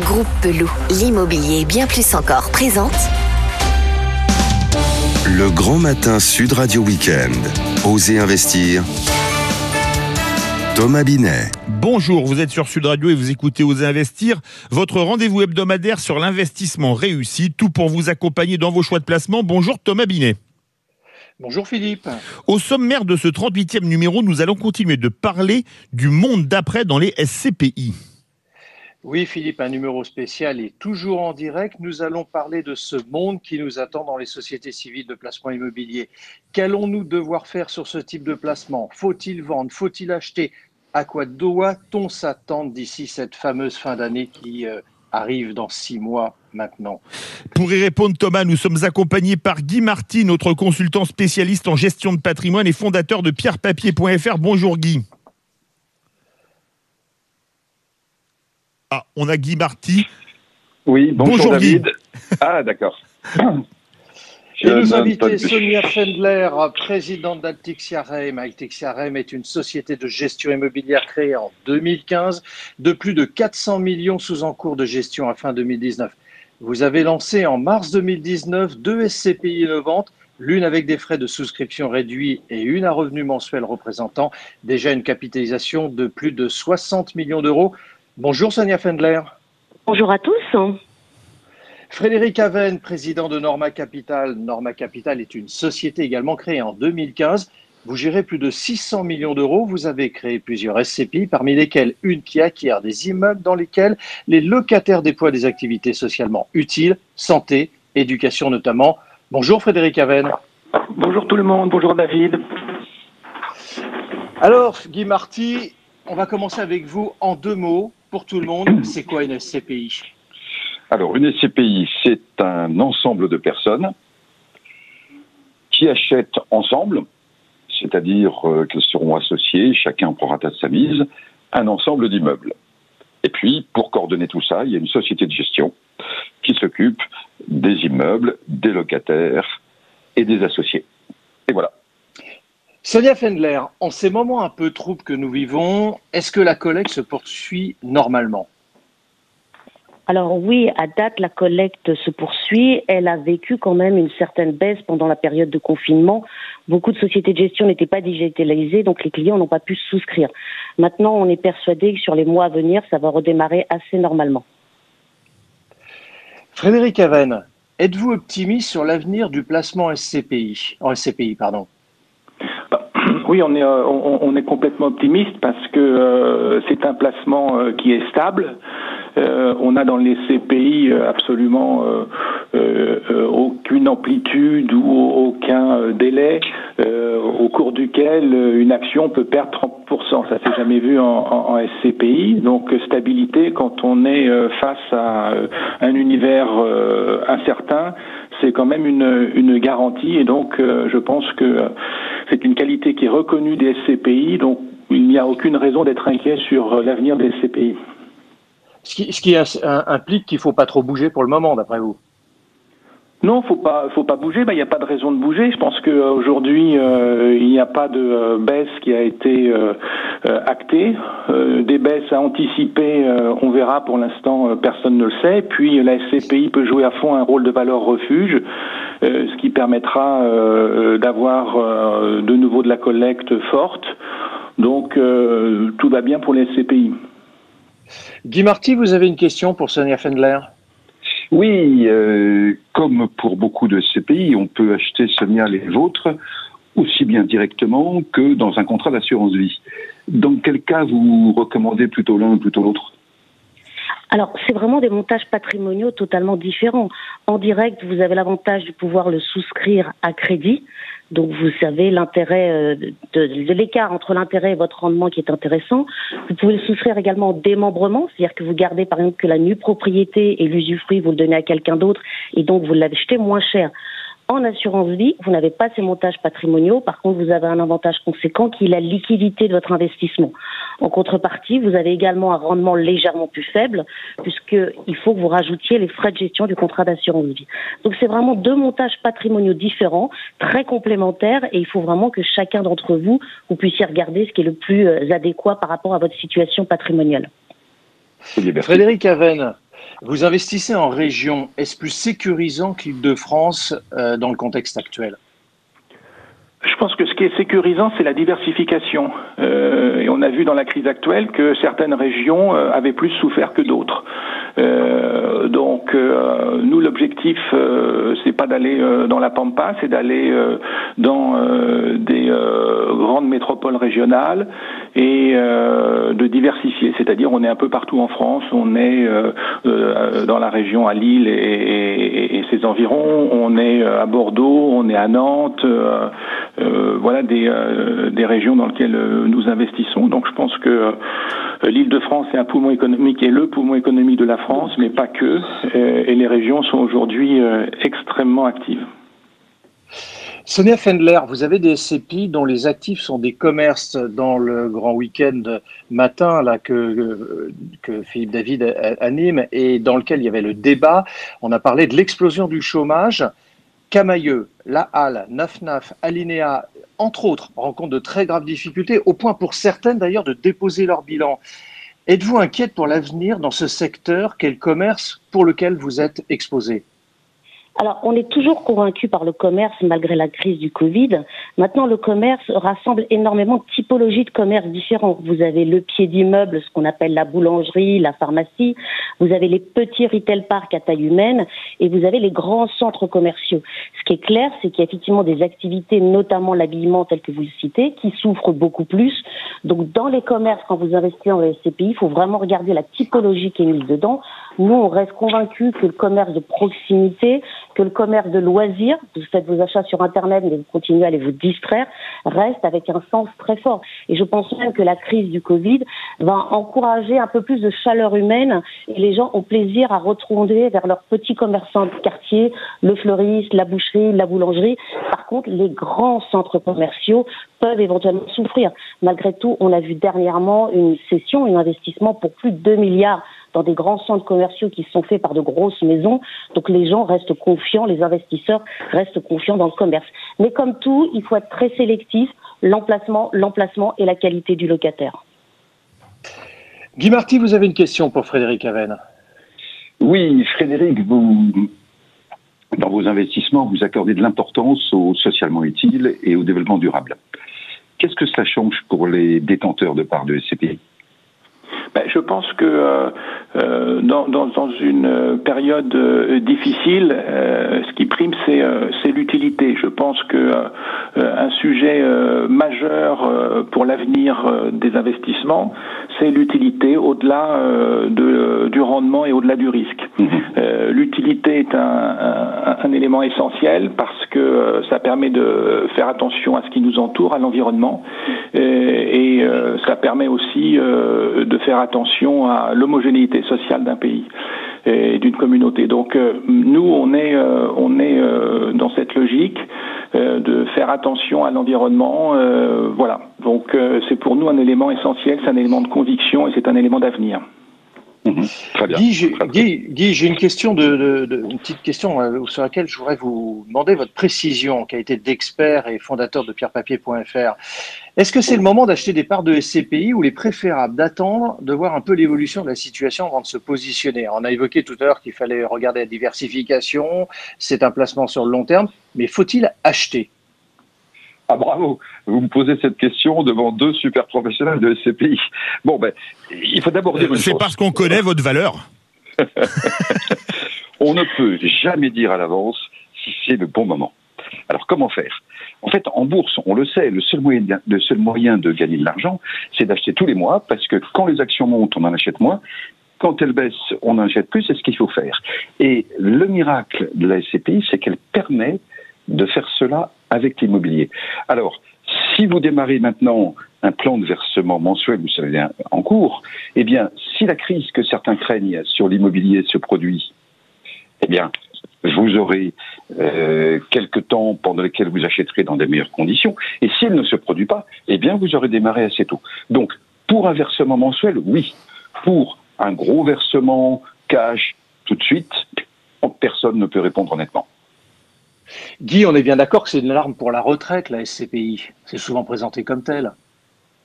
Groupe Pelou, l'immobilier bien plus encore présente. Le grand matin Sud Radio Week-end. Osez investir. Thomas Binet. Bonjour, vous êtes sur Sud Radio et vous écoutez Osez investir, votre rendez-vous hebdomadaire sur l'investissement réussi, tout pour vous accompagner dans vos choix de placement. Bonjour Thomas Binet. Bonjour Philippe. Au sommaire de ce 38e numéro, nous allons continuer de parler du monde d'après dans les SCPI. Oui, Philippe, un numéro spécial est toujours en direct. Nous allons parler de ce monde qui nous attend dans les sociétés civiles de placement immobilier. Qu'allons-nous devoir faire sur ce type de placement? Faut-il vendre? Faut-il acheter? À quoi doit-on s'attendre d'ici cette fameuse fin d'année qui euh, arrive dans six mois maintenant? Pour y répondre, Thomas, nous sommes accompagnés par Guy Marty, notre consultant spécialiste en gestion de patrimoine et fondateur de pierrepapier.fr. Bonjour Guy. Ah, on a Guy Marty. Oui, bonjour, David. Ah, d'accord. Et nous inviter Sonia Fendler, présidente d'Altixiarem. Altixiarem est une société de gestion immobilière créée en 2015 de plus de 400 millions sous en cours de gestion à fin 2019. Vous avez lancé en mars 2019 deux SCPI innovantes, l'une avec des frais de souscription réduits et une à revenu mensuel représentant déjà une capitalisation de plus de 60 millions d'euros. Bonjour Sonia Fendler. Bonjour à tous. Frédéric Aven, président de Norma Capital. Norma Capital est une société également créée en 2015. Vous gérez plus de 600 millions d'euros. Vous avez créé plusieurs SCPI, parmi lesquelles une qui acquiert des immeubles dans lesquels les locataires déploient des activités socialement utiles, santé, éducation notamment. Bonjour Frédéric Aven. Bonjour tout le monde. Bonjour David. Alors, Guy Marty, on va commencer avec vous en deux mots pour tout le monde, c'est quoi une SCPI Alors, une SCPI, c'est un ensemble de personnes qui achètent ensemble, c'est-à-dire euh, qu'elles seront associées, chacun prendra de sa mise, un ensemble d'immeubles. Et puis, pour coordonner tout ça, il y a une société de gestion qui s'occupe des immeubles, des locataires et des associés. Sonia Fendler, en ces moments un peu troubles que nous vivons, est-ce que la collecte se poursuit normalement? Alors oui, à date, la collecte se poursuit. Elle a vécu quand même une certaine baisse pendant la période de confinement. Beaucoup de sociétés de gestion n'étaient pas digitalisées, donc les clients n'ont pas pu souscrire. Maintenant, on est persuadé que sur les mois à venir, ça va redémarrer assez normalement. Frédéric Aven, êtes-vous optimiste sur l'avenir du placement SCPI, en SCPI pardon? Oui, on est, euh, on, est complètement optimiste parce que euh, c'est un placement euh, qui est stable. On a dans les CPI absolument aucune amplitude ou aucun délai au cours duquel une action peut perdre 30%. Ça s'est jamais vu en, SCPI. Donc stabilité quand on est face à un univers incertain c'est quand même une, une, garantie et donc je pense que c'est une qualité qui est reconnue des SCPI, donc il n'y a aucune raison d'être inquiet sur euh, l'avenir des SCPI. Ce qui, implique qu'il ne faut pas trop bouger pour le moment, d'après vous? Non, faut pas, faut pas bouger. Ben, il n'y a pas de raison de bouger. Je pense qu'aujourd'hui, euh, il n'y a pas de euh, baisse qui a été euh, actée. des baisses à anticiper, on verra. Pour l'instant, personne ne le sait. Puis la SCPI peut jouer à fond un rôle de valeur refuge, ce qui permettra d'avoir de nouveau de la collecte forte. Donc, tout va bien pour les SCPI. Guy Marty, vous avez une question pour Sonia Fendler? Oui, euh, comme pour beaucoup de ces pays, on peut acheter Sonia les vôtres aussi bien directement que dans un contrat d'assurance vie. Dans quel cas vous recommandez plutôt l'un ou plutôt l'autre? Alors, c'est vraiment des montages patrimoniaux totalement différents. En direct, vous avez l'avantage de pouvoir le souscrire à crédit. Donc, vous savez l'intérêt euh, de, l'écart entre l'intérêt et votre rendement qui est intéressant. Vous pouvez le souscrire également au démembrement, c'est-à-dire que vous gardez par exemple que la nue propriété et l'usufruit, vous le donnez à quelqu'un d'autre et donc vous l'achetez moins cher. En assurance vie, vous n'avez pas ces montages patrimoniaux. Par contre, vous avez un avantage conséquent qui est la liquidité de votre investissement. En contrepartie, vous avez également un rendement légèrement plus faible puisqu'il faut que vous rajoutiez les frais de gestion du contrat d'assurance vie. Donc, c'est vraiment deux montages patrimoniaux différents, très complémentaires et il faut vraiment que chacun d'entre vous, vous puissiez regarder ce qui est le plus euh, adéquat par rapport à votre situation patrimoniale. Frédéric Aven, Vous investissez en région. Est-ce plus sécurisant que de France euh, dans le contexte actuel? Je pense que ce qui est sécurisant, c'est la diversification. Euh, et on a vu dans la crise actuelle que certaines régions euh, avaient plus souffert que d'autres. Donc nous l'objectif c'est pas d'aller dans la pampa, c'est d'aller dans des grandes métropoles régionales et de diversifier. C'est-à-dire on est un peu partout en France, on est dans la région à Lille et, et, ses environs, on est à Bordeaux, on est à Nantes, voilà des, des régions dans lesquelles nous investissons. Donc je pense que l'Île-de-France est un poumon économique et le poumon économique de la France mais pas que, euh, et les régions sont aujourd'hui euh, extrêmement actives. Sonia Fendler, vous avez des SCPI dont les actifs sont des commerces dans le grand week-end matin là, que, que Philippe David anime et dans lequel il y avait le débat. On a parlé de l'explosion du chômage. Camailleux, La Halle, Naf Alinéa, entre autres, rencontrent de très graves difficultés, au point pour certaines d'ailleurs de déposer leur bilan. Êtes-vous inquiète pour l'avenir dans ce secteur? Quel commerce pour lequel vous êtes exposé? Alors, on est toujours convaincu par le commerce malgré la crise du Covid. Maintenant, le commerce rassemble énormément de typologies de commerce différents. Vous avez le pied d'immeuble, ce qu'on appelle la boulangerie, la pharmacie. Vous avez les petits retail parks à taille humaine et vous avez les grands centres commerciaux. Ce qui est clair, c'est qu'il y a effectivement des activités, notamment l'habillement tel que vous le citez, qui souffrent beaucoup plus. Donc, dans les commerces, quand vous investissez en SCPI, il faut vraiment regarder la typologie qui est mise dedans. Nous, on reste convaincus que le commerce de proximité, que le commerce de loisirs, vous faites vos achats sur Internet, mais vous continuez à aller vous distraire, reste avec un sens très fort. Et je pense même que la crise du Covid va encourager un peu plus de chaleur humaine et les gens ont plaisir à retrouver vers leurs petits commerçants de quartier, le fleuriste, la boucherie, la boulangerie. Par contre, les grands centres commerciaux peuvent éventuellement souffrir. Malgré tout, on a vu dernièrement une session, un investissement pour plus de 2 milliards dans des grands centres commerciaux qui sont faits par de grosses maisons. Donc les gens restent confiants, les investisseurs restent confiants dans le commerce. Mais comme tout, il faut être très sélectif, l'emplacement, l'emplacement et la qualité du locataire. Guy Marty, vous avez une question pour Frédéric Aven. Oui, Frédéric, vous, dans vos investissements, vous accordez de l'importance au socialement utile et au développement durable. Qu'est-ce que cela change pour les détenteurs de parts de SCPI ben, je pense que euh, euh, dans, dans, dans, une période euh, difficile, ce qui prime, c'est l'utilité. Je pense que un sujet majeur pour l'avenir des investissements, c'est l'utilité au-delà de, du rendement et au-delà du risque. Mhm. l'utilité est un, un, un, élément essentiel parce que ça permet de faire attention à ce qui nous entoure, à l'environnement, et, et ça permet aussi de faire attention à l'homogénéité sociale d'un pays et d'une communauté. Donc euh, nous, on est, euh, on est euh, dans cette logique de faire attention à l'environnement. voilà. Donc c'est pour nous un élément essentiel, c'est un élément de conviction et c'est un élément d'avenir. Mhm. Très bien. Guy, j'ai une question de, une petite question sur laquelle je voudrais vous demander votre précision, a été d'expert et fondateur de pierrepapier.fr. Est-ce que c'est le moment d'acheter des parts de SCPI ou il est préférable d'attendre, de voir un peu l'évolution de la situation avant de se positionner? On a évoqué tout à l'heure qu'il fallait regarder la diversification, c'est un placement sur le long terme, mais faut-il acheter? Ah bravo, vous me posez cette question devant deux super professionnels de SCPI. Bon ben, il faut d'abord dire C'est parce qu'on connaît votre valeur. On ne peut jamais dire à l'avance si c'est le bon moment. Alors comment faire? En fait, en bourse, on le sait, le seul moyen de, le seul moyen de gagner de l'argent, c'est d'acheter tous les mois, parce que quand les actions montent, on en achète moins. Quand elles baissent, on en achète plus, c'est ce qu'il faut faire. Et le miracle de la SCPI, c'est qu'elle permet de faire cela avec l'immobilier. Alors, si vous démarrez maintenant un plan de versement mensuel, vous savez, en cours, eh bien, si la crise que certains craignent sur l'immobilier se produit, eh bien, vous aurez euh, quelques temps pendant lesquels vous achèterez dans des meilleures conditions. Et s'il ne se produit pas, eh bien, vous aurez démarré assez tôt. Donc, pour un versement mensuel, oui. Pour un gros versement cash tout de suite, personne ne peut répondre honnêtement. Guy, on est bien d'accord que c'est une alarme pour la retraite, la SCPI. C'est souvent présenté comme tel.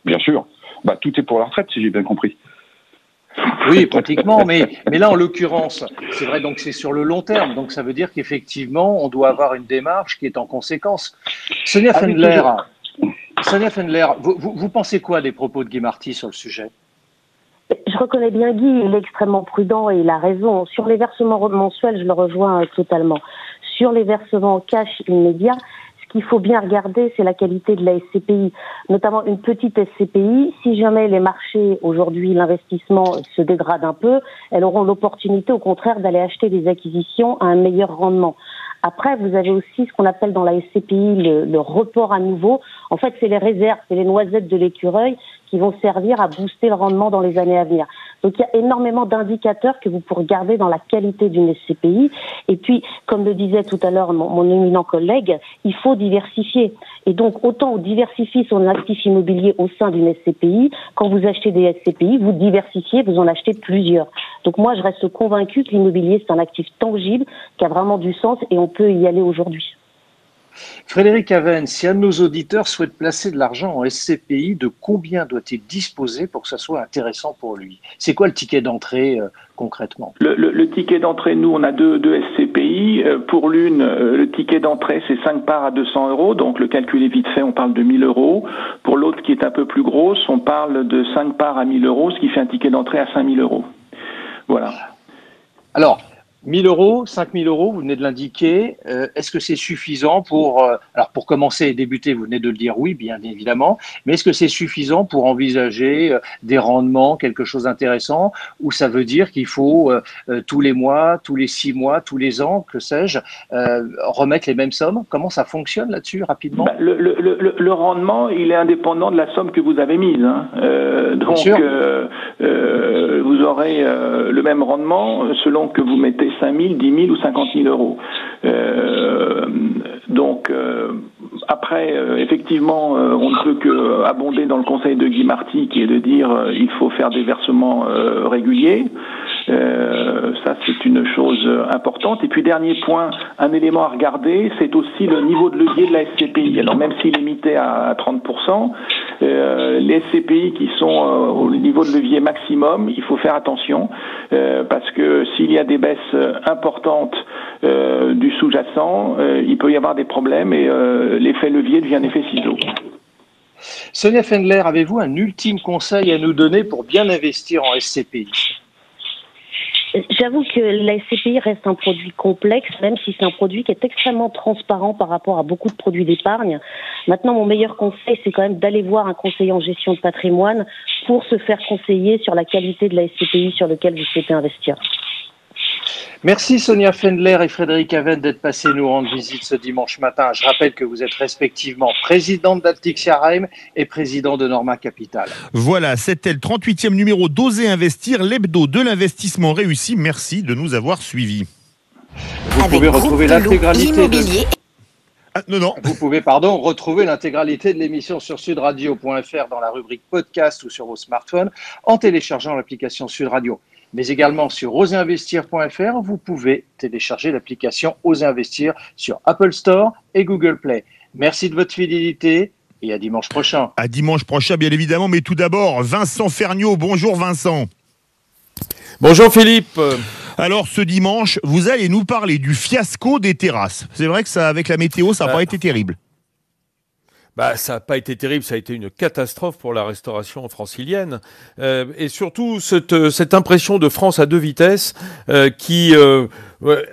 Bien sûr. Bah, tout est pour la retraite, si j'ai bien compris. Oui, pratiquement, mais, mais là, en l'occurrence, c'est vrai, donc c'est sur le long terme, donc ça veut dire qu'effectivement, on doit avoir une démarche qui est en conséquence. Sonia Fendler, Sonia Fendler vous, vous, pensez quoi des propos de Guy Marty sur le sujet? Je reconnais bien Guy, il est extrêmement prudent et il a raison. Sur les versements mensuels, je le rejoins totalement. Sur les versements cash immédiats, qu'il faut bien regarder, c'est la qualité de la SCPI, notamment une petite SCPI. Si jamais les marchés aujourd'hui, l'investissement se dégrade un peu, elles auront l'opportunité, au contraire, d'aller acheter des acquisitions à un meilleur rendement. Après, vous avez aussi ce qu'on appelle dans la SCPI le, le report à nouveau. En fait, c'est les réserves, c'est les noisettes de l'écureuil qui vont servir à booster le rendement dans les années à venir. Donc il y a énormément d'indicateurs que vous pourrez garder dans la qualité d'une SCPI. Et puis, comme le disait tout à l'heure mon, éminent collègue, il faut diversifier. Et donc, autant on diversifie son actif immobilier au sein d'une SCPI, quand vous achetez des SCPI, vous diversifiez, vous en achetez plusieurs. Donc moi, je reste convaincu que l'immobilier, c'est un actif tangible, qui a vraiment du sens et on peut y aller aujourd'hui. Frédéric Aven, si un de nos auditeurs souhaite placer de l'argent en SCPI, de combien doit-il disposer pour que ça soit intéressant pour lui? C'est quoi le ticket d'entrée euh, concrètement? Le, ticket d'entrée, nous, on a deux, deux SCPI. Euh, pour l'une, euh, le ticket d'entrée, c'est 5 parts à 200 euros. Donc le calcul est vite fait, on parle de 1000 euros. Pour l'autre qui est un peu plus grosse, on parle de 5 parts à 1000 euros, ce qui fait un ticket d'entrée à 5000 euros. Voilà. Alors, 1000 euros, 5000 euros, vous venez de l'indiquer. Euh, est-ce que c'est suffisant pour, euh, alors pour commencer et débuter, vous venez de le dire, oui, bien évidemment, mais est-ce que c'est suffisant pour envisager euh, des rendements, quelque chose d'intéressant, ou ça veut dire qu'il faut tous les mois, tous les six mois, tous les ans, que sais-je, remettre les mêmes sommes? Comment ça fonctionne là-dessus rapidement? Bah, le, le, le, le, rendement, il est indépendant de la somme que vous avez mise. Hein. donc, vous aurez le même rendement selon que vous mettez 5 000, 10 000 ou 50 000 euros. Euh, donc euh, après, euh, effectivement, on ne peut que abonder dans le conseil de Guy Marty, qui est de dire il faut faire des versements réguliers. ça, c'est une chose importante. Et puis, dernier point, un élément à regarder, c'est aussi le niveau de levier de la SCPI. Alors, même s'il est limité à 30%, les SCPI qui sont au niveau de levier maximum, il faut faire attention, parce que s'il y a des baisses importante euh, du sous-jacent, euh, il peut y avoir des problèmes et euh, l'effet levier devient un effet ciseau. Sonia Fendler, avez-vous un ultime conseil à nous donner pour bien investir en SCPI J'avoue que la SCPI reste un produit complexe, même si c'est un produit qui est extrêmement transparent par rapport à beaucoup de produits d'épargne. Maintenant, mon meilleur conseil, c'est quand même d'aller voir un conseiller en gestion de patrimoine pour se faire conseiller sur la qualité de la SCPI sur lequel vous souhaitez investir. Merci Sonia Fendler et Frédéric Aven d'être passés nous rendre visite ce dimanche matin. Je rappelle que vous êtes respectivement présidente d'Altixia Reim et président de Norma Capital. Voilà, c'était le 38e numéro d'Oser Investir, l'hebdo de l'investissement réussi. Merci de nous avoir suivis. Vous pouvez retrouver l'intégralité de... Ah, non, non. Vous pouvez, pardon, retrouver l'intégralité de l'émission sur sudradio.fr dans la rubrique podcast ou sur vos smartphones en téléchargeant l'application Sud Radio mais également sur oseinvestir.fr. Vous pouvez télécharger l'application Oser Investir sur Apple Store et Google Play. Merci de votre fidélité et à dimanche prochain. À dimanche prochain, bien évidemment. Mais tout d'abord, Vincent Ferniaud. Bonjour Vincent. Bonjour Philippe. Alors ce dimanche, vous allez nous parler du fiasco des terrasses. C'est vrai que ça, avec la météo, ça n'a pas euh, été terrible bah, ça n'a pas été terrible, ça a été une catastrophe pour la restauration francilienne. Euh, et surtout, cette, cette, impression de France à deux vitesses euh, qui... Euh,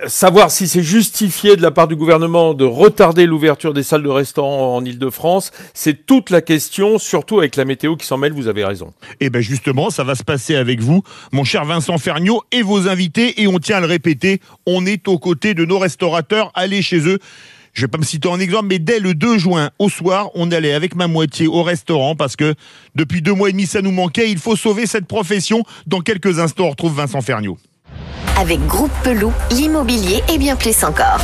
savoir si c'est justifié de la part du gouvernement de retarder l'ouverture des salles de restaurants en Ile-de-France, c'est toute la question, surtout avec la météo qui s'en mêle, vous avez raison. Et eh bien justement, ça va se passer avec vous, mon cher Vincent Ferniaud, et vos invités, et on tient à le répéter, on est aux côtés de nos restaurateurs, allez chez eux je vais pas me citer en exemple, mais dès le 2 juin au soir, on allait avec ma moitié au restaurant parce que depuis deux mois et demi, ça nous manquait. Il faut sauver cette profession. Dans quelques instants, on retrouve Vincent Ferniaud. Avec Groupe Pelou, l'immobilier et bien plus encore.